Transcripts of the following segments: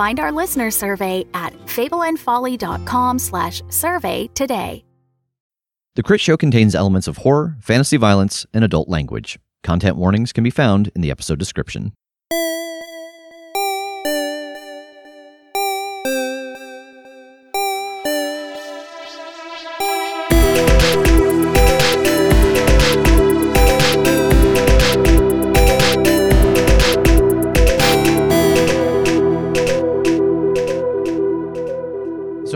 Find our listener survey at fableandfolly.com slash survey today. The Crit Show contains elements of horror, fantasy violence, and adult language. Content warnings can be found in the episode description.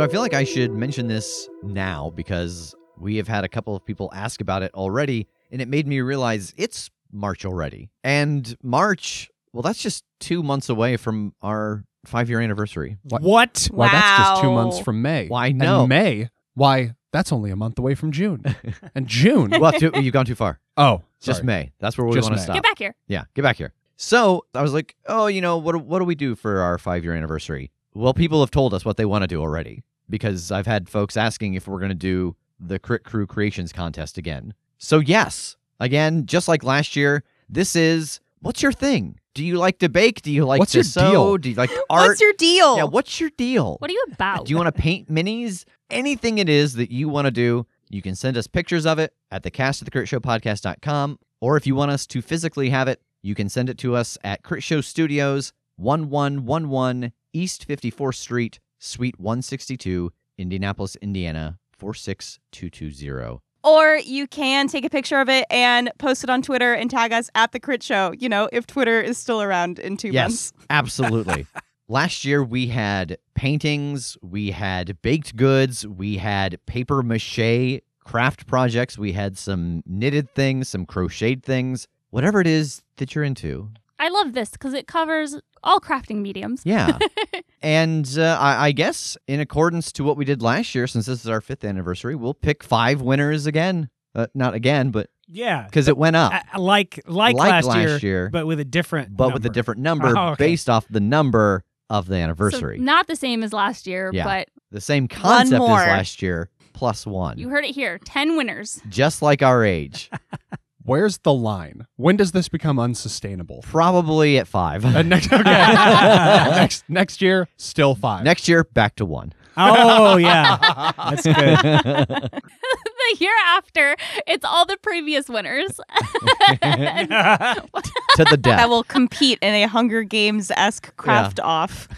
So I feel like I should mention this now because we have had a couple of people ask about it already, and it made me realize it's March already. And March, well, that's just two months away from our five year anniversary. What? What? Why, that's just two months from May. Why, And no. May? Why, that's only a month away from June. and June? well, too, you've gone too far. oh, Just. May. That's where we Just want to May. stop. Get back here. Yeah, get back here. So I was like, oh, you know, what what do we do for our five year anniversary? Well, people have told us what they want to do already because I've had folks asking if we're going to do the Crit Crew Creations contest again. So yes, again, just like last year, this is what's your thing? Do you like to bake? Do you like What's to your sew? deal? Do you like art? What's your deal? yeah, what's your deal? What are you about? Do you want to paint minis? Anything it is that you want to do, you can send us pictures of it at the cast of the Crit Show podcast.com. Or if you want us to physically have it, you can send it to us at Crit Show Studios, 1111 East 54th Street, Suite 162, Indianapolis, Indiana, 46220. or you can take a picture of it and post it on Twitter and tag us at the Crit Show. You know, if Twitter is still around in two months. Yes, absolutely. Last year we had paintings, we had baked goods, we had paper mache craft projects, we had some knitted things, some crocheted things, whatever it is that you're into. I love this because it covers all crafting mediums. Yeah. and uh, I, I guess in accordance to what we did last year, since this is our fifth anniversary, we'll pick five winners again. Uh, not again, but Yeah. because it went up. Uh, like, like Like last, last year, year, but with a different but with a different number Oh, okay. based off the number of the So anniversary. not the same as last year, Yeah. but the same concept as last year, plus one. you heard it here. 10 winners. just like our age. Where's the line? When does this become unsustainable? Probably at five. Uh, next, okay. next, next year, still five. Next year, back to one. Oh, yeah. That's good. the year after, it's all the previous winners. And to the death. That will compete in a Hunger Games esque craft off.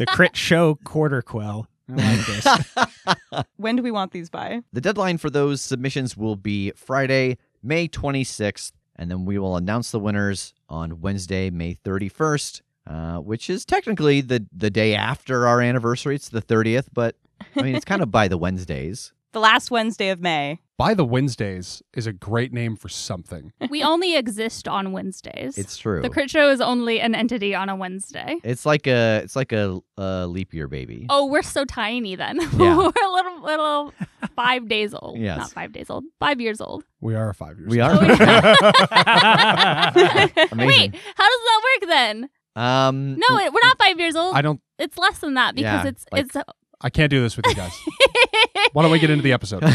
the Crit Show Quarter Quell. I like this. When do we want these by? The deadline for those submissions will be Friday, May 26th, and then we will announce the winners on Wednesday, May 31st, uh, which is technically the, the day after our anniversary. It's the 30th, but I mean, it's kind of by the Wednesdays. The last Wednesday of May. By the Wednesdays is a great name for something. we only exist on Wednesdays. It's true. the Crit Show is only an entity on a Wednesday. It's like a it's like a, a leap year baby. Oh, we're so tiny then. Yeah. we're a little, little five days old. Yes. Not five days old. Five years old. We are five years. We old. are. Wait, Amazing. how does that work then? Um, No, it, we're not five years old. I don't. it's less than that because Yeah, it's like- it's. I can't do this with you guys. Why don't we get into the episode?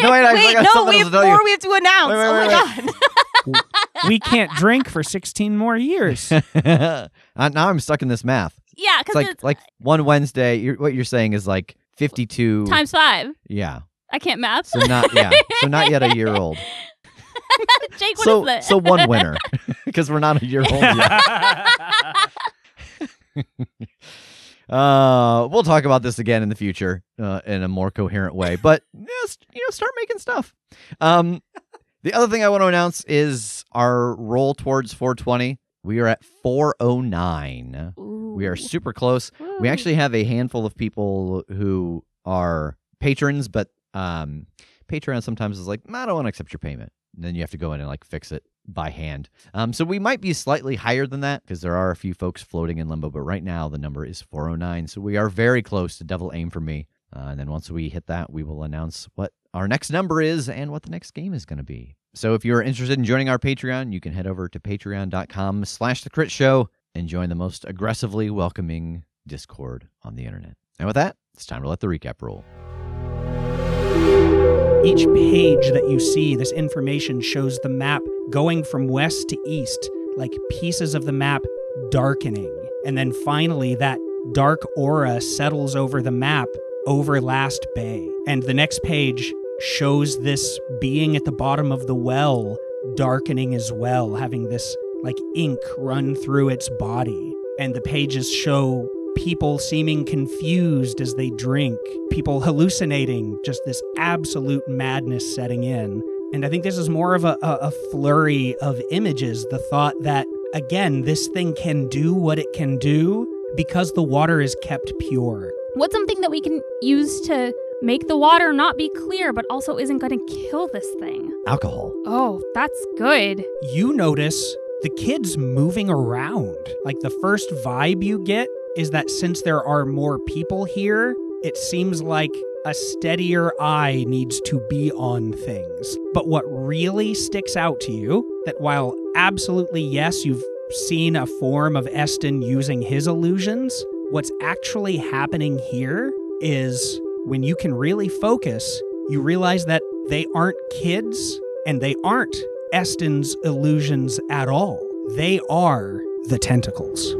No, wait, I, Wait, I got no, something we else have to tell you. more we have to announce. Wait, wait, oh my wait, god. we can't drink for 16 more years. uh, now I'm stuck in this math. yeah, It's because like it's, like one Wednesday. You're, what you're saying is like 52 times five. Yeah. I can't math. So not yeah. So not yet a year old. Jake, what so so one winner because we're not a year old yet. Uh, we'll talk about this again in the future uh, in a more coherent way. But just you know, start making stuff. Um, the other thing I want to announce is our roll towards 420. We are at 409. We are super close. We actually have a handful of people who are patrons, but um, Patreon sometimes is like, I don't want to accept your payment. And then you have to go in and like fix it by hand. Um, so we might be slightly higher than that because there are a few folks floating in limbo. But right now the number is 409. So we are very close to double aim for me. Uh, and then once we hit that, we will announce what our next number is and what the next game is going to be. So if you're interested in joining our Patreon, you can head over to patreon.com slash the crit show and join the most aggressively welcoming Discord on the internet. And with that, it's time to let the recap roll. Each page that you see, this information shows the map going from west to east, like pieces of the map darkening. And then finally, that dark aura settles over the map over Last Bay. And the next page shows this being at the bottom of the well darkening as well, having this like ink run through its body. And the pages show people seeming confused as they drink, people hallucinating, just this absolute madness setting in. And I think this is more of a, a, flurry of images. The thought that, again, this thing can do what it can do because the water is kept pure. What's something that we can use to make the water not be clear, but also isn't going to kill this thing? Alcohol. Oh, that's good. You notice the kids moving around. Like the first vibe you get is that since there are more people here, it seems like a steadier eye needs to be on things. But what really sticks out to you that while absolutely yes, you've seen a form of Eston using his illusions, what's actually happening here is when you can really focus, you realize that they aren't kids and they aren't Eston's illusions at all. They are the tentacles.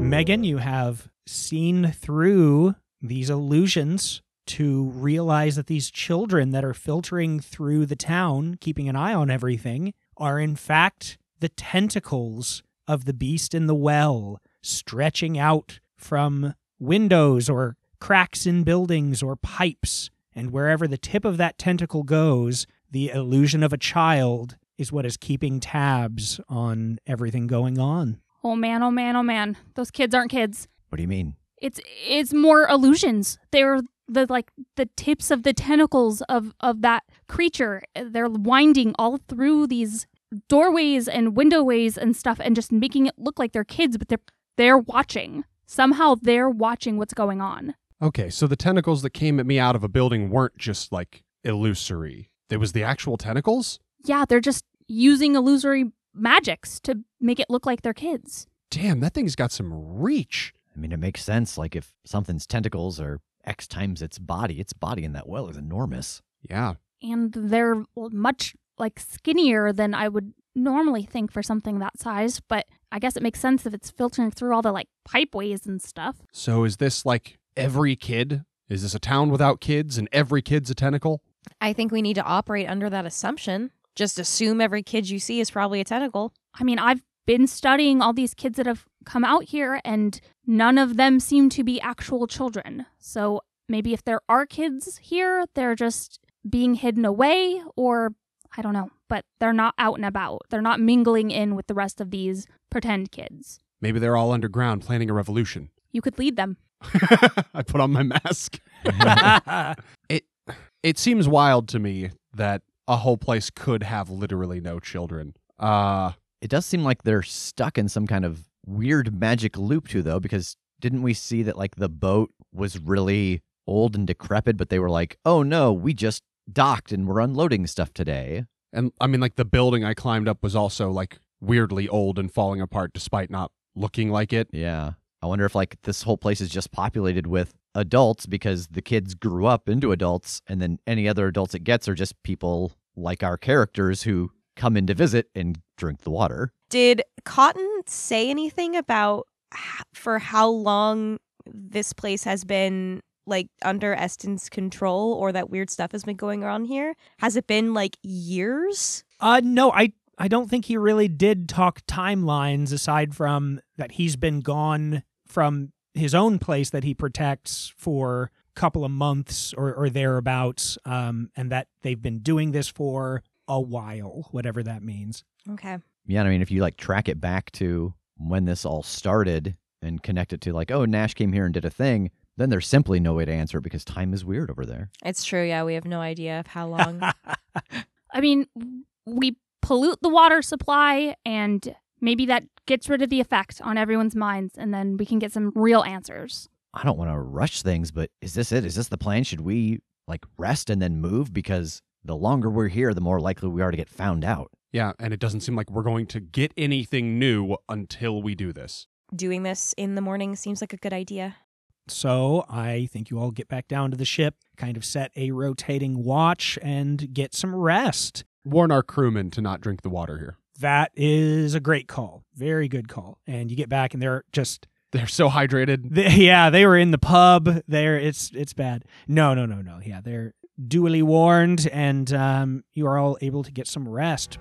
Megan, you have seen through these illusions to realize that these children that are filtering through the town, keeping an eye on everything, are in fact the tentacles of the beast in the well, stretching out from windows or cracks in buildings or pipes. And wherever the tip of that tentacle goes, the illusion of a child is what is keeping tabs on everything going on. Oh man, oh man, oh man. Those kids aren't kids. What do you mean? It's it's more illusions. They're the like the tips of the tentacles of of that creature. They're winding all through these doorways and windowways and stuff and just making it look like they're kids, but they're they're watching. Somehow they're watching what's going on. Okay, so the tentacles that came at me out of a building weren't just like illusory. It was the actual tentacles? Yeah, they're just using illusory magics to make it look like they're kids. Damn, that thing's got some reach. I mean, it makes sense. Like if something's tentacles are X times its body, its body in that well is enormous. Yeah. and they're much like skinnier than I would normally think for something that size, but I guess it makes sense if it's filtering through all the like pipeways and stuff. So is this like every kid? Is this a town without kids and every kid's a tentacle? I think we need to operate under that assumption. Just assume every kid you see is probably a tentacle. I mean, I've been studying all these kids that have come out here and none of them seem to be actual children. So maybe if there are kids here, they're just being hidden away or I don't know, but they're not out and about. They're not mingling in with the rest of these pretend kids. Maybe they're all underground planning a revolution. You could lead them. I put on my mask. it it seems wild to me that a whole place could have literally no children. Uh It does seem like they're stuck in some kind of weird magic loop too, though, because didn't we see that like the boat was really old and decrepit, but they were like, "Oh no, we just docked and we're unloading stuff today." and I mean like the building I climbed up was also like weirdly old and falling apart despite not looking like it. Yeah, I wonder if like this whole place is just populated with adults because the kids grew up into adults, and then any other adults it gets are just people like our characters who come in to visit and drink the water. Did Cotton say anything about for how long this place has been like under Eston's control or that weird stuff has been going on here? Has it been like years? Uh no, I I don't think he really did talk timelines aside from that he's been gone from his own place that he protects for a couple of months or, or thereabouts, um, and that they've been doing this for a while, whatever that means. Okay. Yeah, I mean, if you like track it back to when this all started and connect it to like, oh, Nash came here and did a thing, then there's simply no way to answer it because time is weird over there. It's true. Yeah, we have no idea of how long. I mean, we pollute the water supply, and maybe that gets rid of the effect on everyone's minds, and then we can get some real answers. I don't want to rush things, but is this it? Is this the plan? Should we like rest and then move? Because the longer we're here, the more likely we are to get found out. Yeah, and it doesn't seem like we're going to get anything new until we do this. Doing this in the morning seems like a good idea. So I think you all get back down to the ship, kind of set a rotating watch, and get some rest. Warn our crewmen to not drink the water here. That is a great call. Very good call. And you get back and they're just They're so hydrated. they, yeah, they were in the pub. There it's it's bad. No, no, no, no. Yeah, they're duly warned and um, you are all able to get some rest.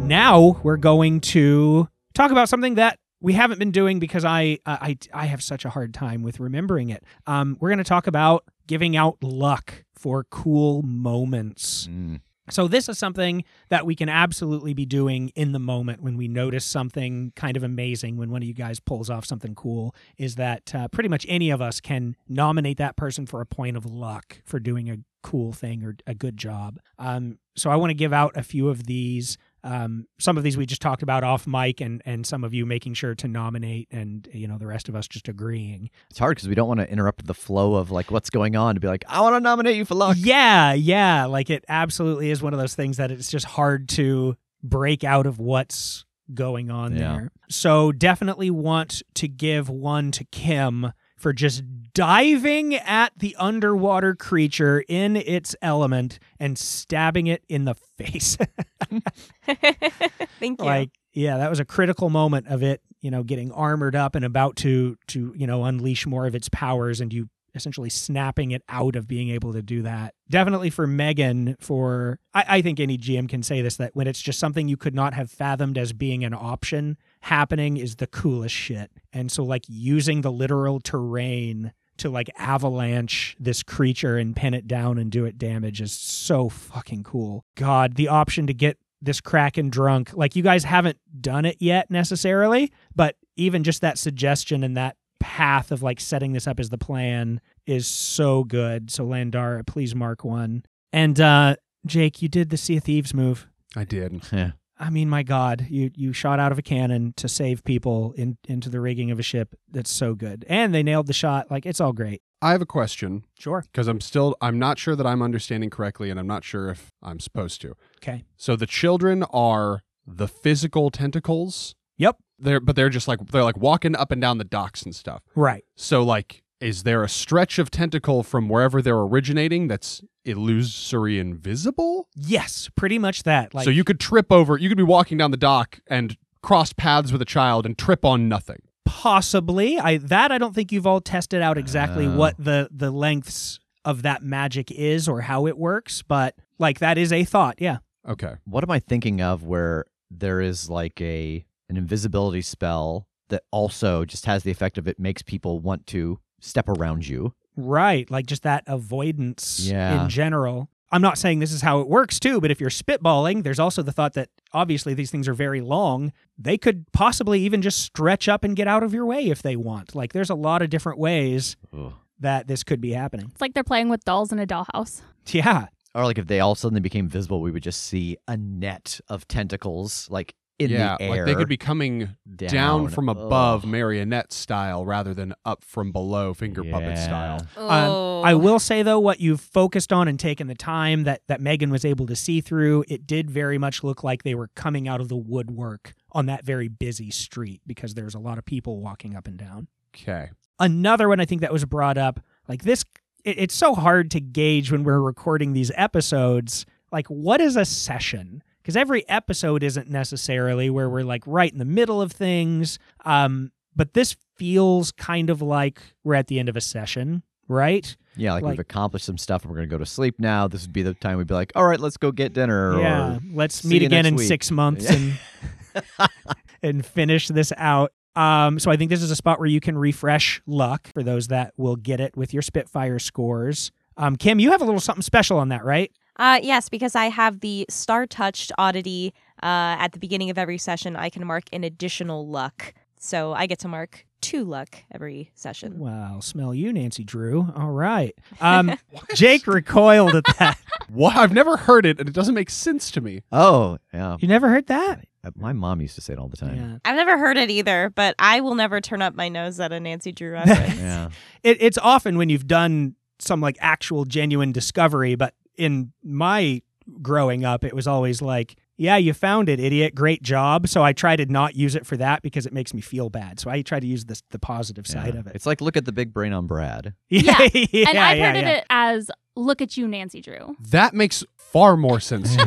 Now we're going to talk about something that we haven't been doing because I I I have such a hard time with remembering it. Um, we're going to talk about giving out luck for cool moments. Mm. So this is something that we can absolutely be doing in the moment when we notice something kind of amazing when one of you guys pulls off something cool is that uh, pretty much any of us can nominate that person for a point of luck for doing a cool thing or a good job. Um, so I want to give out a few of these. Um, some of these we just talked about off mic, and and some of you making sure to nominate, and you know the rest of us just agreeing. It's hard because we don't want to interrupt the flow of like what's going on to be like, I want to nominate you for luck. Yeah, yeah. Like it absolutely is one of those things that it's just hard to break out of what's going on Yeah. there. So definitely want to give one to Kim for just diving at the underwater creature in its element and stabbing it in the face. Thank you. like yeah that was a critical moment of it you know getting armored up and about to to you know unleash more of its powers and you essentially snapping it out of being able to do that definitely for megan for I, I think any gm can say this that when it's just something you could not have fathomed as being an option happening is the coolest shit and so like using the literal terrain to like avalanche this creature and pin it down and do it damage is so fucking cool. God, the option to get this Kraken drunk, like you guys haven't done it yet necessarily, but even just that suggestion and that path of like setting this up as the plan is so good. So Landar, please mark one. And uh Jake, you did the Sea of Thieves move. I did. Yeah. I mean, my God, you you shot out of a cannon to save people in into the rigging of a ship. That's so good, and they nailed the shot. Like it's all great. I have a question Sure. because I'm still I'm not sure that I'm understanding correctly and I'm not sure if I'm supposed to. Okay. So the children are the physical tentacles. Yep. They're but they're just like they're like walking up and down the docks and stuff. Right. So like is there a stretch of tentacle from wherever they're originating that's illusory invisible? Yes, pretty much that. Like so you could trip over you could be walking down the dock and cross paths with a child and trip on nothing. possibly. I that I don't think you've all tested out exactly Oh. what the the lengths of that magic is or how it works, but like that is a thought. Yeah. Okay. What am I thinking of where there is like a an invisibility spell that also just has the effect of it makes people want to step around you? Right. Like just that avoidance Yeah. in general. I'm not saying this is how it works too, but if you're spitballing, there's also the thought that obviously these things are very long. They could possibly even just stretch up and get out of your way if they want. Like there's a lot of different ways Ugh. that this could be happening. It's like they're playing with dolls in a dollhouse. Yeah. Or like if they all suddenly became visible, we would just see a net of tentacles like in yeah, the air. like they could be coming down, down, from above Ugh. marionette style rather than up from below finger puppet style. Oh. Um, I will say though, what you've focused on and taken the time that that Megan was able to see through, it did very much look like they were coming out of the woodwork on that very busy street because there's a lot of people walking up and down. Okay. Another one I think that was brought up, like this, it, it's so hard to gauge when we're recording these episodes. Like, what is a session? Because every episode isn't necessarily where we're like right in the middle of things. Um, but this feels kind of like we're at the end of a session, right? Yeah, like, like- we've accomplished some stuff and we're going to go to sleep now. This would be the time we'd be like, all right, let's go get dinner. yeah, Or, let's meet again in week. six months Yeah. and and finish this out. Um, so I think this is a spot where you can refresh luck for those that will get it with your Spitfire scores. Um, Kim, you have a little something special on that, right? Uh, yes, because I have the star touched oddity uh, at the beginning of every session. I can mark an additional luck, so I get to mark two luck every session. Wow, smell you, Nancy Drew. All right. Um, Jake recoiled at that. What? I've never heard it, and it doesn't make sense to me. Oh, yeah. You never heard that? Uh, My mom used to say it all the time. Yeah. I've never heard it either, but I will never turn up my nose at a Nancy Drew reference. Yeah. It, it's often when you've done some like actual genuine discovery, but in my growing up, it was always like, yeah, you found it, idiot. Great job. So I try to not use it for that because it makes me feel bad. So I try to use this, the positive side Yeah. of it. It's like look at the big brain on Brad. Yeah. yeah, and I've yeah, heard yeah. it as "Look at you, Nancy Drew." That makes far more sense.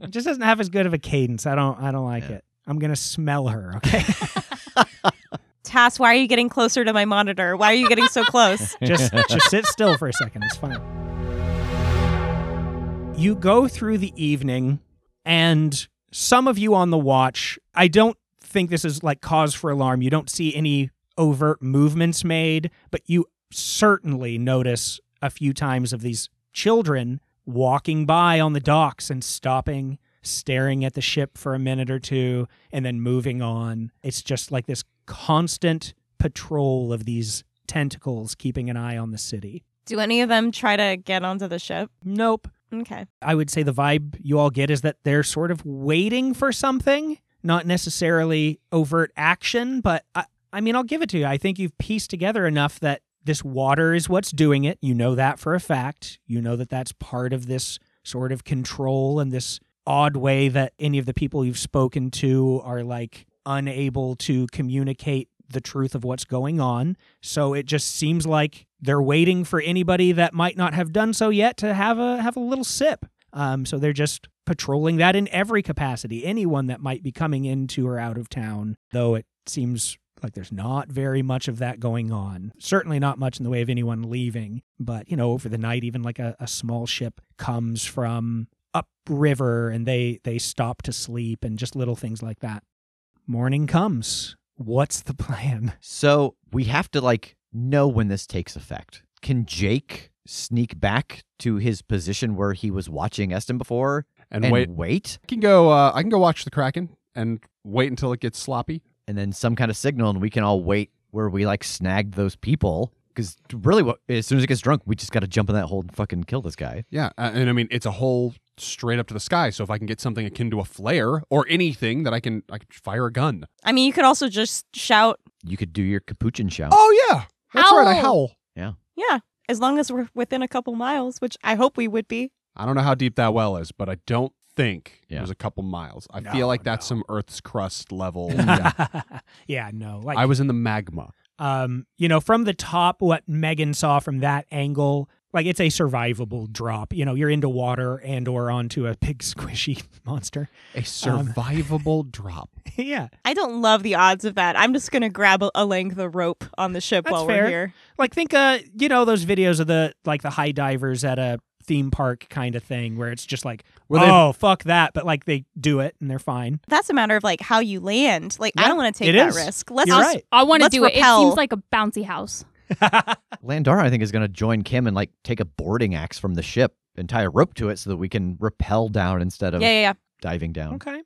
It just doesn't have as good of a cadence. I don't. I don't like Yeah. it. I'm gonna smell her. Okay. Tass, why are you getting closer to my monitor? Why are you getting so close? just just sit still for a second. It's fine. You go through the evening, and some of you on the watch. I don't think this is like cause for alarm. You don't see any overt movements made, but you certainly notice a few times of these children walking by on the docks and stopping, staring at the ship for a minute or two, and then moving on. It's just like this constant patrol of these tentacles keeping an eye on the city. Do any of them try to get onto the ship? Nope. Okay. I would say the vibe you all get is that they're sort of waiting for something, not necessarily overt action, but I, I mean, I'll give it to you. I think you've pieced together enough that this water is what's doing it. You know that for a fact. You know that that's part of this sort of control and this odd way that any of the people you've spoken to are like unable to communicate the truth of what's going on. So it just seems like they're waiting for anybody that might not have done so yet to have a have a little sip. Um, so they're just patrolling that in every capacity. Anyone that might be coming into or out of town, though it seems like there's not very much of that going on. Certainly not much in the way of anyone leaving. But, you know, over the night, even like a, a small ship comes from upriver and they they stop to sleep and just little things like that. Morning comes. What's the plan? So we have to like know when this takes effect. Can Jake sneak back to his position where he was watching Eston before And, and wait, wait? I can go. Uh, I can go watch the Kraken and wait until it gets sloppy. and then some kind of signal, and we can all wait where we like snagged those people. Because really, what as soon as it gets drunk, we just got to jump in that hole and fucking kill this guy. Yeah, uh, and I mean it's a hole straight up to the sky. So if I can get something akin to a flare or anything that I can, I can fire a gun. I mean, you could also just shout, You could do your capuchin shout. Oh yeah, that's right. I Howl. Yeah. yeah, as long as we're within a couple miles, which I hope we would be. I don't know how deep that well is, but I don't think Yeah. it was a couple miles. I No, feel like that's no. some Earth's crust level. yeah. yeah, no. Like I was in the magma. um, you know, from the top, what Megan saw from that angle, like it's a survivable drop. You know, you're into water and or onto a big squishy monster. A survivable drop. yeah. I don't love the odds of that. I'm just gonna grab a, a length of rope on the ship That's while fair. we're here. Like think uh you know those videos of the like the high divers at a theme park kind of thing where it's just like Where they- oh fuck that but like they do it and they're fine. That's a matter of like how you land. Like I don't want to take it that is. risk. Let's You're just right. I want to Let's do it. It seems like a bouncy house. Landara, I think, is going to join Kim and like take a boarding axe from the ship and tie a rope to it so that we can rappel down instead of yeah, yeah, yeah. diving down. Okay.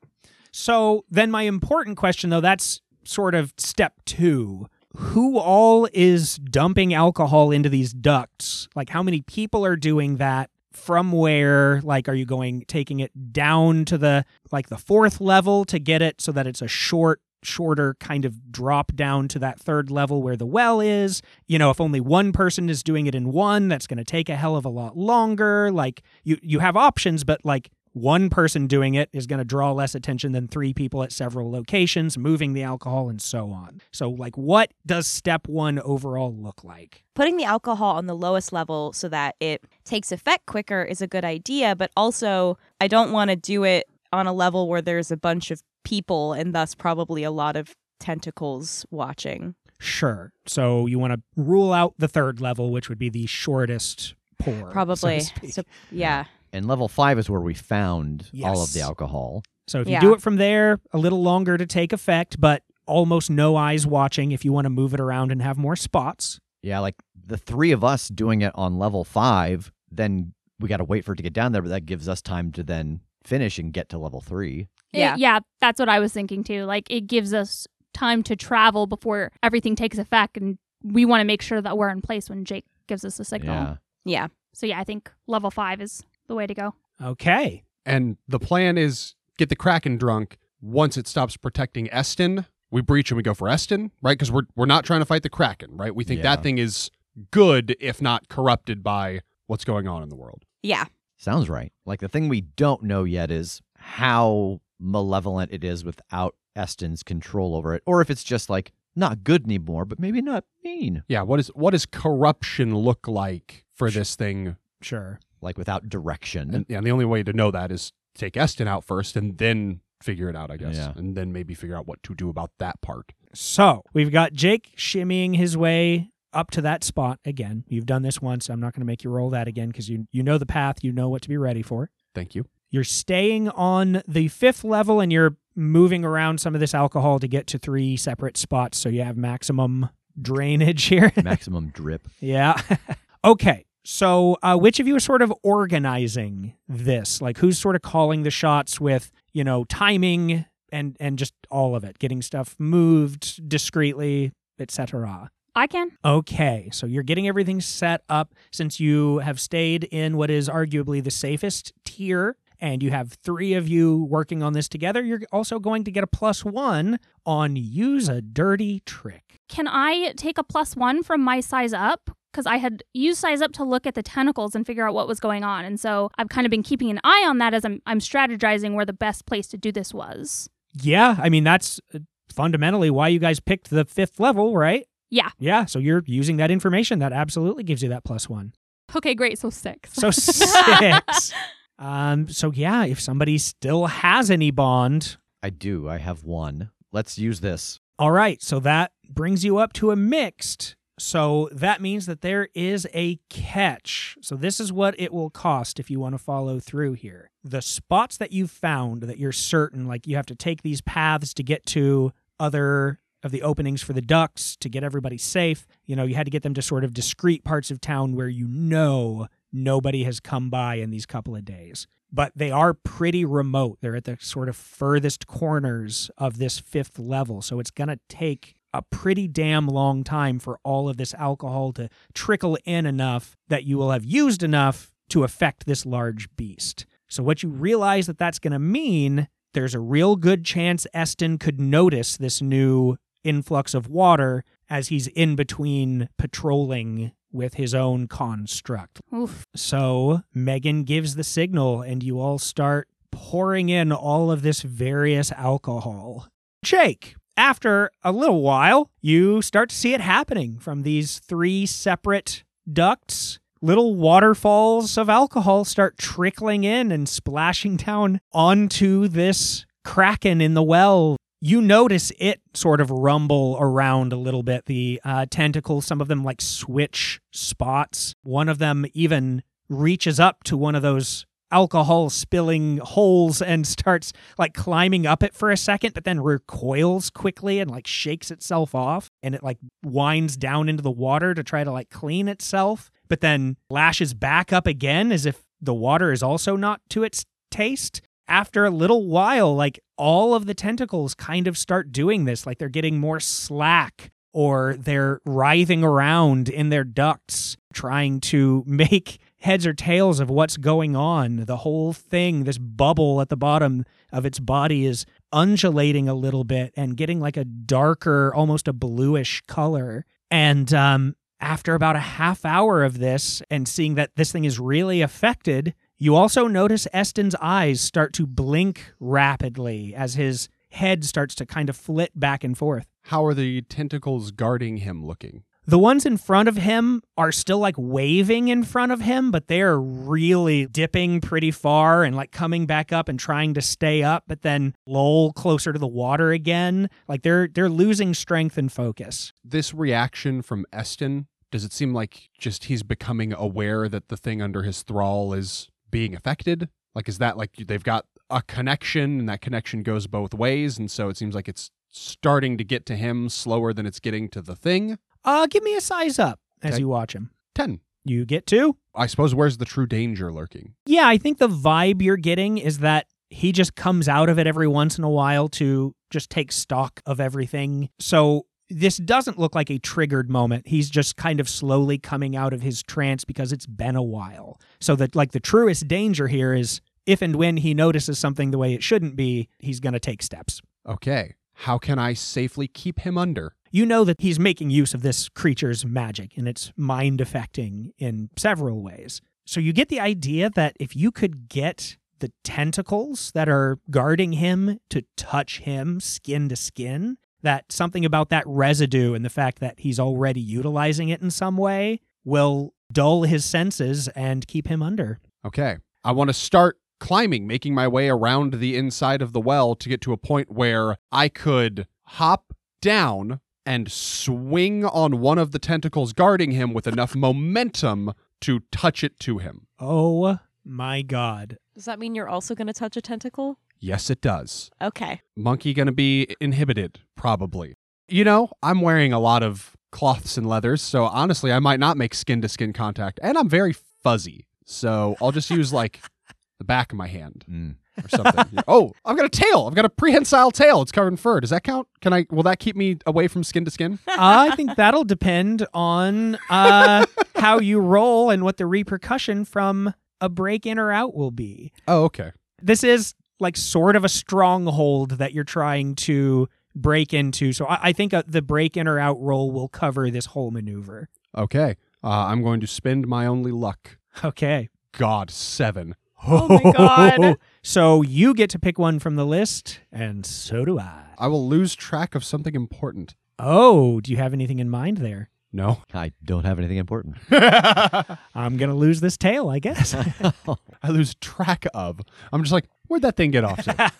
So then my important question though that's sort of step 2. Who all is dumping alcohol into these ducts? Like how many people are doing that? From where like are you going taking it down to the like the fourth level to get it so that it's a short shorter kind of drop down to that third level where the well is. You know, if only one person is doing it in one, that's going to take a hell of a lot longer. Like you you have options, but like one person doing it is going to draw less attention than three people at several locations moving the alcohol and so on. So like what does step 1 overall look like? Putting the alcohol on the lowest level so that it takes effect quicker is a good idea, but also I don't want to do it on a level where there's a bunch of people and thus probably a lot of tentacles watching. Sure. So you want to rule out the third level which would be the shortest pour. Probably. So, to speak. So, yeah. And level five is where we found all of the alcohol. So if you Yeah. do it from there, a little longer to take effect, but almost no eyes watching if you want to move it around and have more spots. Yeah, like the three of us doing it on level five, then we got to wait for it to get down there, but that gives us time to then finish and get to level three. It- Yeah. yeah, that's what I was thinking too. Like it gives us time to travel before everything takes effect, and we want to make sure that we're in place when Jake gives us a signal. Yeah. Yeah. So yeah, I think level five is the way to go. Okay. And the plan is get the Kraken drunk. Once it stops protecting Eston, we breach and we go for Eston, right? Because we're we're not trying to fight the Kraken, right? We think Yeah. that thing is good, if not corrupted by what's going on in the world. Yeah. Sounds right. Like the thing we don't know yet is how malevolent it is without Eston's control over it, or if it's just like not good anymore, but maybe not mean, Yeah. What is what does corruption look like for this thing? Sure. like without direction. And, yeah, and the only way to know that is take Eston out first and then figure it out, I guess. Yeah. And then maybe figure out what to do about that part. So we've got Jake shimmying his way up to that spot again. You've done this once. I'm not going to make you roll that again because you you know the path. You know what to be ready for. Thank you. You're staying on the fifth level and you're moving around some of this alcohol to get to three separate spots so you have maximum drainage here. Maximum drip. yeah. okay. So, uh, which of you is sort of organizing this? Like, who's sort of calling the shots with, you know, timing and and just all of it, getting stuff moved discreetly, etc. I can. Okay, so you're getting everything set up since you have stayed in what is arguably the safest tier, and you have three of you working on this together. You're also going to get a plus one on use a dirty trick. Can I take a plus one from my size up? Because I had used size up to look at the tentacles and figure out what was going on. And so I've kind of been keeping an eye on that as I'm, I'm strategizing where the best place to do this was. Yeah, I mean, that's uh, fundamentally why you guys picked the fifth level, right? Yeah. Yeah, so you're using that information. That absolutely gives you that plus one. Okay, great. So six. So six. um, so yeah, if somebody still has any bond, I do. I have one. Let's use this. All right, so that brings you up to a mixed. So that means that there is a catch. So this is what it will cost if you want to follow through here. The spots that you've found that you're certain, like you have to take these paths to get to other of the openings for the ducts to get everybody safe. You know, you had to get them to sort of discrete parts of town where you know nobody has come by in these couple of days. But they are pretty remote. They're at the sort of furthest corners of this fifth level. So it's going to take a pretty damn long time for all of this alcohol to trickle in enough that you will have used enough to affect this large beast. So, what you realize that that's going to mean, there's a real good chance Eston could notice this new influx of water as he's in between patrolling with his own construct. Oof. So Megan gives the signal, and you all start pouring in all of this various alcohol. Jake, after a little while, you start to see it happening from these three separate ducts. Little waterfalls of alcohol start trickling in and splashing down onto this kraken in the well you notice it sort of rumble around a little bit. The uh, tentacles, some of them like switch spots. One of them even reaches up to one of those alcohol spilling holes and starts like climbing up it for a second, but then recoils quickly and like shakes itself off. And it like winds down into the water to try to like clean itself, but then lashes back up again as if the water is also not to its taste after a little while, like all of the tentacles kind of start doing this, like they're getting more slack or they're writhing around in their ducts, trying to make heads or tails of what's going on. The whole thing, this bubble at the bottom of its body, is undulating a little bit and getting like a darker, almost a bluish color. And um, after about a half hour of this and seeing that this thing is really affected, you also notice Eston's eyes start to blink rapidly as his head starts to kind of flit back and forth. How are the tentacles guarding him looking? The ones in front of him are still like waving in front of him, but they're really dipping pretty far and like coming back up and trying to stay up, but then lull closer to the water again. Like they're they're losing strength and focus. This reaction from Eston, does it seem like just he's becoming aware that the thing under his thrall is being affected? Like, is that like they've got a connection and that connection goes both ways? And so it seems like it's starting to get to him slower than it's getting to the thing. Uh, give me a size up as Okay. you watch him. 10. You get two. I suppose where's the true danger lurking? Yeah, I think the vibe you're getting is that he just comes out of it every once in a while to just take stock of everything. So this doesn't look like a triggered moment. He's just kind of slowly coming out of his trance because it's been a while. So that like the truest danger here is if and when he notices something the way it shouldn't be, he's going to take steps. Okay. How can I safely keep him under? You know that he's making use of this creature's magic and it's mind affecting in several ways. So you get the idea that if you could get the tentacles that are guarding him to touch him skin to skin, that something about that residue and the fact that he's already utilizing it in some way will dull his senses and keep him under. Okay. I want to start climbing, making my way around the inside of the well to get to a point where I could hop down and swing on one of the tentacles guarding him with enough momentum to touch it to him. Oh my god. Does that mean you're also going to touch a tentacle? Yes, it does. Okay. Monkey gonna be inhibited, probably. You know, I'm wearing a lot of cloths and leathers, so honestly, I might not make skin to skin contact, and I'm very fuzzy, so I'll just use like the back of my hand Mm. or something. oh, I've got a tail. I've got a prehensile tail. It's covered in fur. Does that count? Can I? Will that keep me away from skin to skin? I think that'll depend on uh, how you roll and what the repercussion from a break in or out will be. Oh, okay. This is like sort of a stronghold that you're trying to break into. So I, I think uh, the break in or out roll will cover this whole maneuver. Okay. Uh, I'm going to spend my only luck. Okay. God, seven. Oh my God. so you get to pick one from the list, and so do I. I will lose track of something important. Oh, do you have anything in mind there? No. I don't have anything important. I'm going to lose this tail, I guess. I lose track of. I'm just like, where'd that thing get off to?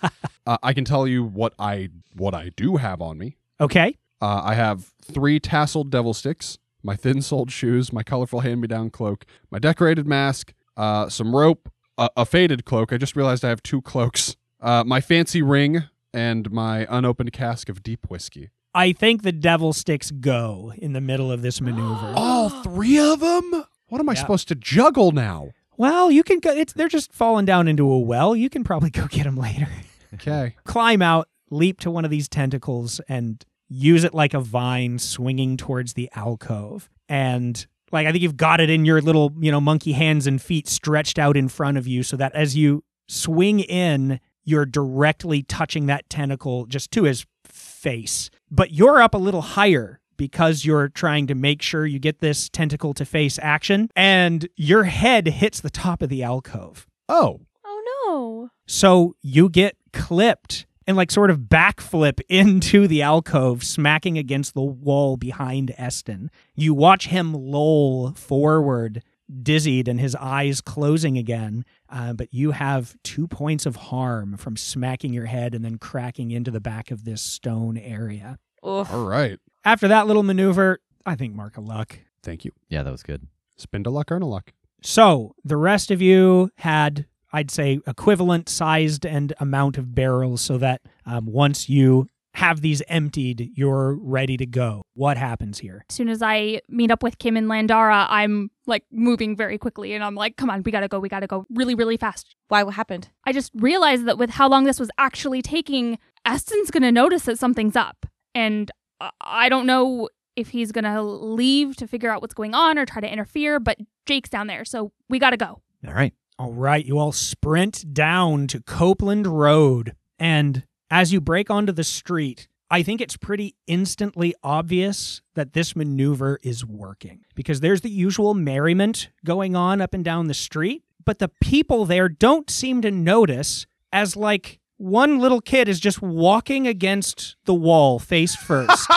uh, I can tell you what I what I do have on me. okay. Uh, I have three tasseled devil sticks, my thin-soled shoes, my colorful hand-me-down cloak, my decorated mask, uh, some rope, a, a faded cloak. I just realized I have two cloaks. Uh, my fancy ring and my unopened cask of deep whiskey. I think the devil sticks go in the middle of this maneuver. All three of them? What am I Yeah. supposed to juggle now? Well, you can go. It's they're just falling down into a well. You can probably go get them later. Okay. Climb out, leap to one of these tentacles, and use it like a vine swinging towards the alcove. And like I think you've got it in your little you know monkey hands and feet stretched out in front of you, so that as you swing in, you're directly touching that tentacle just to his face. But you're up a little higher because you're trying to make sure you get this tentacle to face action, and your head hits the top of the alcove. Oh. Oh no. So you get clipped and like sort of backflip into the alcove, smacking against the wall behind Eston. You watch him loll forward, dizzied, and his eyes closing again. Uh, but you have two points of harm from smacking your head and then cracking into the back of this stone area. Oof. All right. After that little maneuver, I think mark a luck. Thank you. Yeah, that was good. Spend a luck, earn a luck. So the rest of you had, I'd say, equivalent sized and amount of barrels so that um, once you have these emptied, you're ready to go. What happens here? As soon as I meet up with Kim and Landara, I'm like moving very quickly and I'm like, come on, we gotta go, we gotta go really, really fast. Why? What happened? I just realized that with how long this was actually taking, Eston's gonna notice that something's up. And I- I don't know if he's gonna leave to figure out what's going on or try to interfere, but Jake's down there, so we gotta go. All right. All right, you all sprint down to Copeland Road. And as you break onto the street, I think it's pretty instantly obvious that this maneuver is working because there's the usual merriment going on up and down the street, but the people there don't seem to notice as like one little kid is just walking against the wall face first.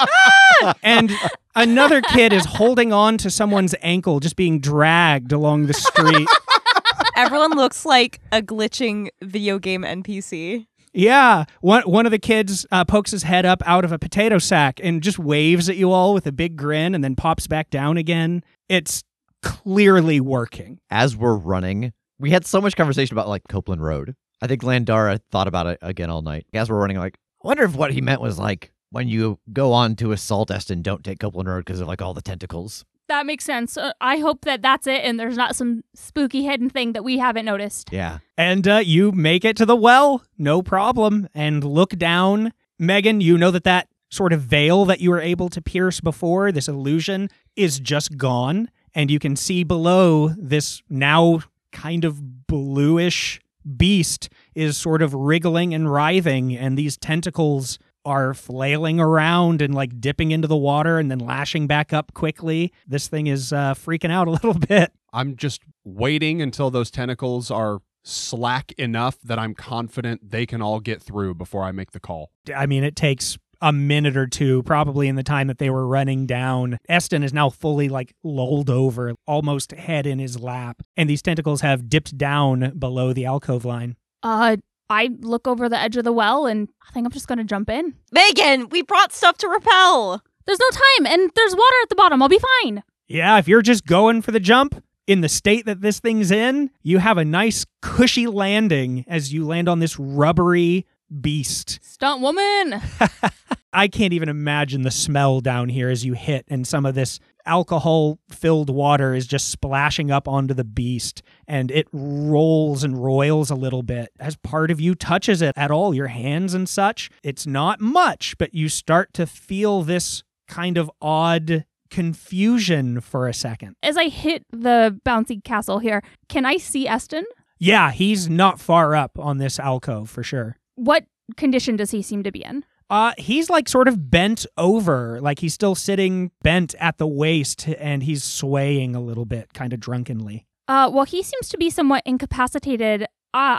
and another kid is holding on to someone's ankle just being dragged along the street. Everyone looks like a glitching video game NPC. Yeah, one one of the kids uh, pokes his head up out of a potato sack and just waves at you all with a big grin, and then pops back down again. It's clearly working. As we're running, we had so much conversation about like Copeland Road. I think Landara thought about it again all night. As we're running, like, I wonder if what he meant was like when you go on to assault Eston, don't take Copeland Road because of like all the tentacles. That makes sense. Uh, I hope that that's it and there's not some spooky hidden thing that we haven't noticed. Yeah. And uh, you make it to the well, no problem, and look down. Megan, you know that that sort of veil that you were able to pierce before, this illusion, is just gone. And you can see below this now kind of bluish beast is sort of wriggling and writhing, and these tentacles are flailing around and like dipping into the water and then lashing back up quickly. This thing is uh, freaking out a little bit. I'm just waiting until those tentacles are slack enough that I'm confident they can all get through before I make the call. I mean, it takes a minute or two, probably in the time that they were running down. Eston is now fully like lulled over, almost head in his lap, and these tentacles have dipped down below the alcove line. Uh, I look over the edge of the well and I think I'm just going to jump in. Megan, we brought stuff to repel. There's no time and there's water at the bottom. I'll be fine. Yeah, if you're just going for the jump, in the state that this thing's in, you have a nice cushy landing as you land on this rubbery beast. Stunt woman. I can't even imagine the smell down here as you hit, and some of this alcohol filled water is just splashing up onto the beast, and it rolls and roils a little bit as part of you touches it at all, your hands and such. It's not much, but you start to feel this kind of odd confusion for a second. As I hit the bouncy castle here, can I see Eston? Yeah, he's not far up on this alcove for sure. What condition does he seem to be in? Uh, he's like sort of bent over, like he's still sitting bent at the waist, and he's swaying a little bit, kind of drunkenly. Uh, well, he seems to be somewhat incapacitated. Uh,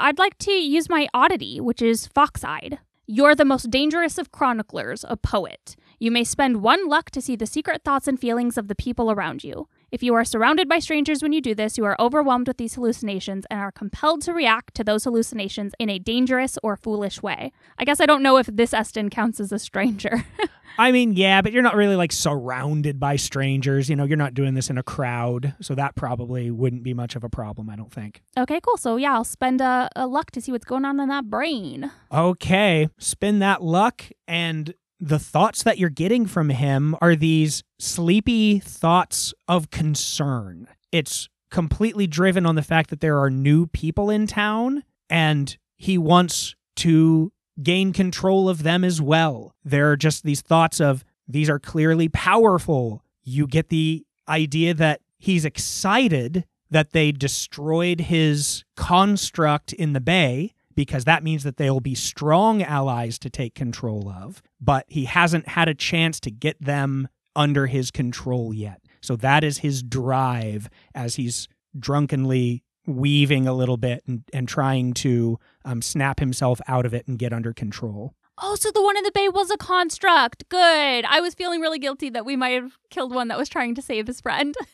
I'd like to use my oddity, which is Fox-eyed. You're the most dangerous of chroniclers, a poet. You may spend one luck to see the secret thoughts and feelings of the people around you. If you are surrounded by strangers when you do this, you are overwhelmed with these hallucinations and are compelled to react to those hallucinations in a dangerous or foolish way. I guess I don't know if this Eston counts as a stranger. I mean, yeah, but you're not really like surrounded by strangers. You know, you're not doing this in a crowd, so that probably wouldn't be much of a problem, I don't think. okay, cool. So, yeah, I'll spend a, a luck to see what's going on in that brain. Okay, spin that luck, and the thoughts that you're getting from him are these sleepy thoughts of concern. It's completely driven on the fact that there are new people in town, and he wants to gain control of them as well. There are just these thoughts of these are clearly powerful. You get the idea that he's excited that they destroyed his construct in the bay because that means that they'll be strong allies to take control of, but he hasn't had a chance to get them under his control yet. So that is his drive as he's drunkenly weaving a little bit and, and trying to um, snap himself out of it and get under control. Oh, so the one in the bay was a construct. Good. I was feeling really guilty that we might have killed one that was trying to save his friend.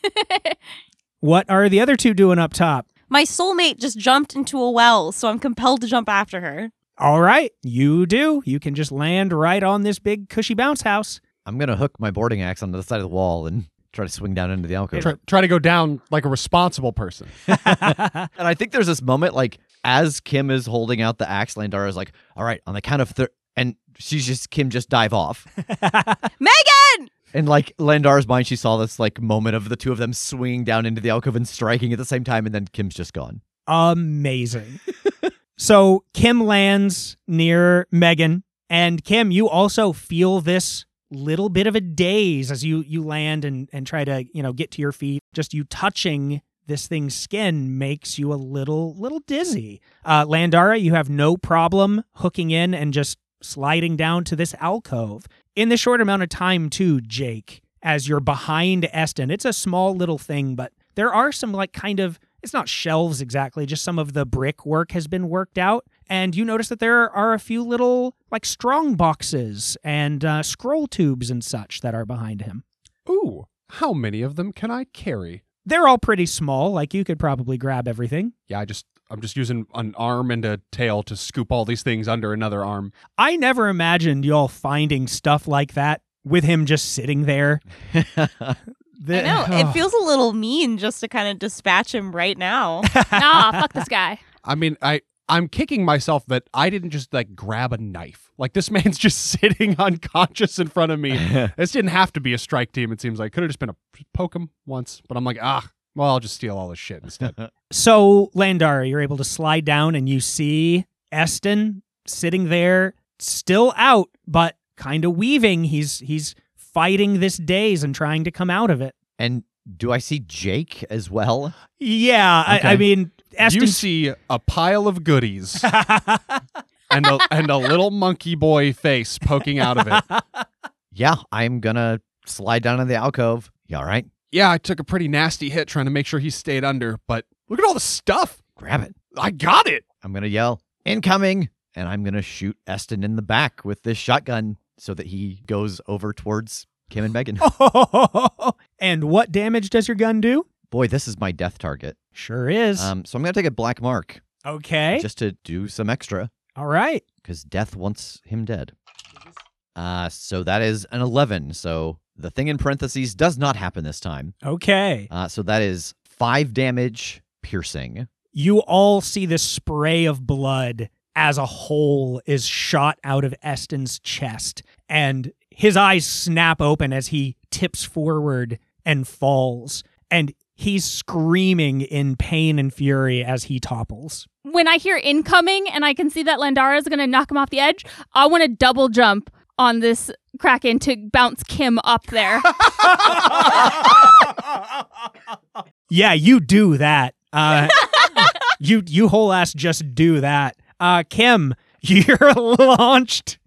What are the other two doing up top? My soulmate just jumped into a well, so I'm compelled to jump after her. All right, you do. You can just land right on this big cushy bounce house. I'm gonna hook my boarding axe on the side of the wall and try to swing down into the alcove. Try, try to go down like a responsible person. and I think there's this moment like as Kim is holding out the axe, Landara is like, "All right, on the count of three, and she's just Kim just dive off, Megan! And like Landara's mind, she saw this like moment of the two of them swinging down into the alcove and striking at the same time, and then Kim's just gone. Amazing. so Kim lands near Megan, and Kim, you also feel this little bit of a daze as you you land and and try to you know get to your feet. Just you touching this thing's skin makes you a little little dizzy. Uh, Landara, you have no problem hooking in and just sliding down to this alcove in the short amount of time too, Jake. As you're behind Eston, it's a small little thing, but there are some like kind of it's not shelves exactly, just some of the brickwork has been worked out. And you notice that there are a few little like strong boxes and uh, scroll tubes and such that are behind him. Ooh, how many of them can I carry? They're all pretty small, like you could probably grab everything. Yeah, I just I'm just using an arm and a tail to scoop all these things under another arm. I never imagined y'all finding stuff like that with him just sitting there. The- I know. oh. It feels a little mean just to kind of dispatch him right now. nah, fuck this guy. I mean, I I'm kicking myself that I didn't just like grab a knife. Like this man's just sitting unconscious in front of me. this didn't have to be a strike team. It seems like could have just been a poke him once, but I'm like, ah, well, I'll just steal all this shit instead. So, Landara, you're able to slide down and you see Eston sitting there, still out, but kind of weaving. He's he's fighting this daze and trying to come out of it. And do I see Jake as well? Yeah, I, I mean, Eston. you see a pile of goodies and a, and a little monkey boy face poking out of it. Yeah, I'm gonna slide down in the alcove. You all right? Yeah, I took a pretty nasty hit trying to make sure he stayed under, but look at all the stuff. Grab it. I got it. I'm gonna yell, incoming, and I'm gonna shoot Eston in the back with this shotgun so that he goes over towards Kim and Megan. and what damage does your gun do? Boy, this is my death target. Sure is. Um, so I'm gonna take a black mark okay. just to do some extra All right. because death wants him dead. Uh, so that is an 11. So the thing in parentheses does not happen this time. Okay. Uh, so that is five damage piercing. You all see this spray of blood as a hole is shot out of Eston's chest, and his eyes snap open as he tips forward and falls, and he's screaming in pain and fury as he topples. When I hear incoming and I can see that Landara is going to knock him off the edge, I want to double jump on this Kraken to bounce Kim up there. Yeah, you do that. Uh, you you whole ass just do that. Uh, Kim, you're launched.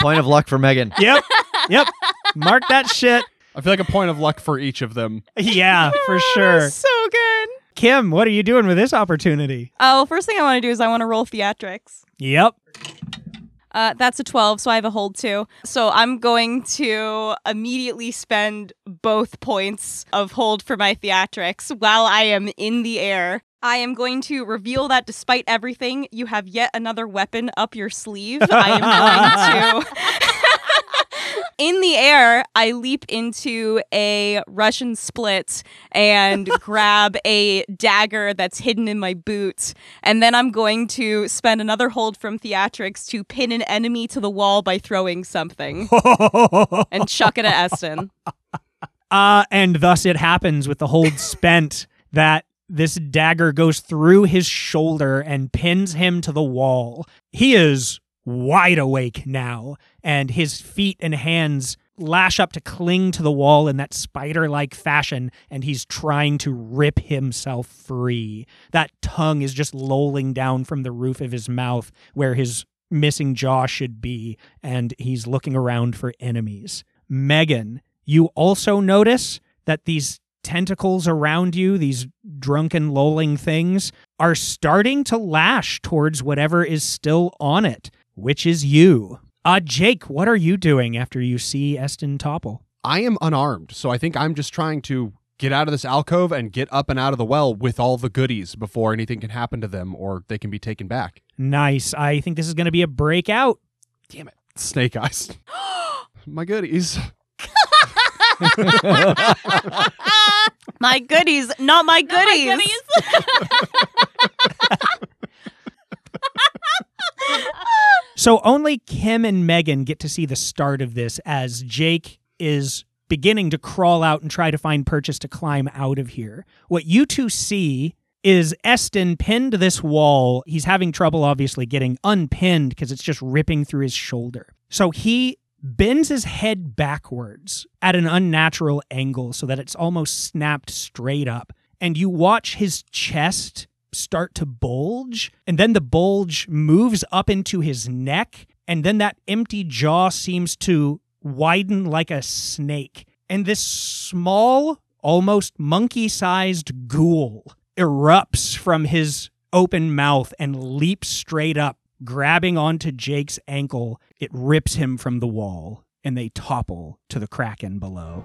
Point of luck for Megan. Yep, yep. Mark that shit. I feel like a point of luck for each of them. Yeah, for sure. So good. Kim, what are you doing with this opportunity? Oh, first thing I want to do is I want to roll theatrics. Yep. Uh, that's a 12, so I have a hold too. So I'm going to immediately spend both points of hold for my theatrics while I am in the air. I am going to reveal that despite everything, you have yet another weapon up your sleeve. I am going to. In the air, I leap into a Russian split and grab a dagger that's hidden in my boot. And then I'm going to spend another hold from theatrics to pin an enemy to the wall by throwing something and chuck it at Eston. Uh, and thus it happens with the hold spent that this dagger goes through his shoulder and pins him to the wall. He is wide awake now, and his feet and hands lash up to cling to the wall in that spider like fashion, and he's trying to rip himself free. That tongue is just lolling down from the roof of his mouth where his missing jaw should be, and he's looking around for enemies. Megan, you also notice that these tentacles around you, these drunken, lolling things, are starting to lash towards whatever is still on it, which is you. Uh, Jake, what are you doing after you see Eston topple? I am unarmed, so I think I'm just trying to get out of this alcove and get up and out of the well with all the goodies before anything can happen to them or they can be taken back. Nice. I think this is going to be a breakout. Damn it. Snake eyes. My goodies. My goodies, not my goodies. My goodies. So only Kim and Megan get to see the start of this as Jake is beginning to crawl out and try to find purchase to climb out of here. What you two see is Eston pinned to this wall. He's having trouble, obviously, getting unpinned because it's just ripping through his shoulder. So he bends his head backwards at an unnatural angle so that it's almost snapped straight up. And you watch his chest start to bulge, and then the bulge moves up into his neck, and then that empty jaw seems to widen like a snake. And this small, almost monkey sized ghoul erupts from his open mouth and leaps straight up, grabbing onto Jake's ankle. It rips him from the wall, and they topple to the kraken below.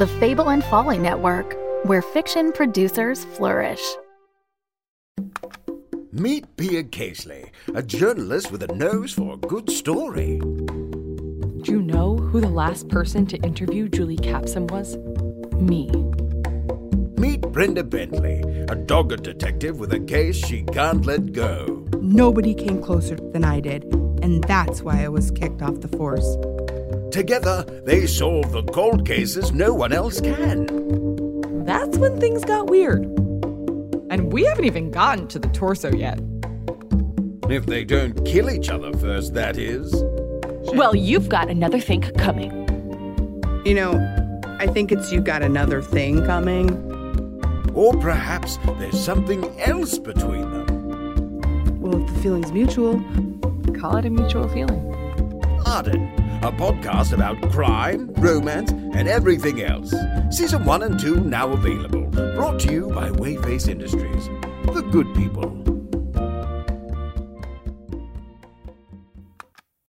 The Fable and Folly Network, where fiction producers flourish. Meet Pia Casely, a journalist with a nose for a good story. Do you know who the last person to interview Julie Capsum was? Me. Meet Brenda Bentley, a dogged detective with a case she can't let go. Nobody came closer than I did, and that's why I was kicked off the force. Together, they solve the cold cases no one else can. That's when things got weird. And we haven't even gotten to the torso yet. If they don't kill each other first, that is. Well, you've got another thing coming. You know, I think it's you got another thing coming. Or perhaps there's something else between them. Well, if the feeling's mutual, Call it a mutual feeling. Arden, a podcast about crime, romance, and everything else. Season 1 and 2 now available. Brought to you by Wayface Industries. The good people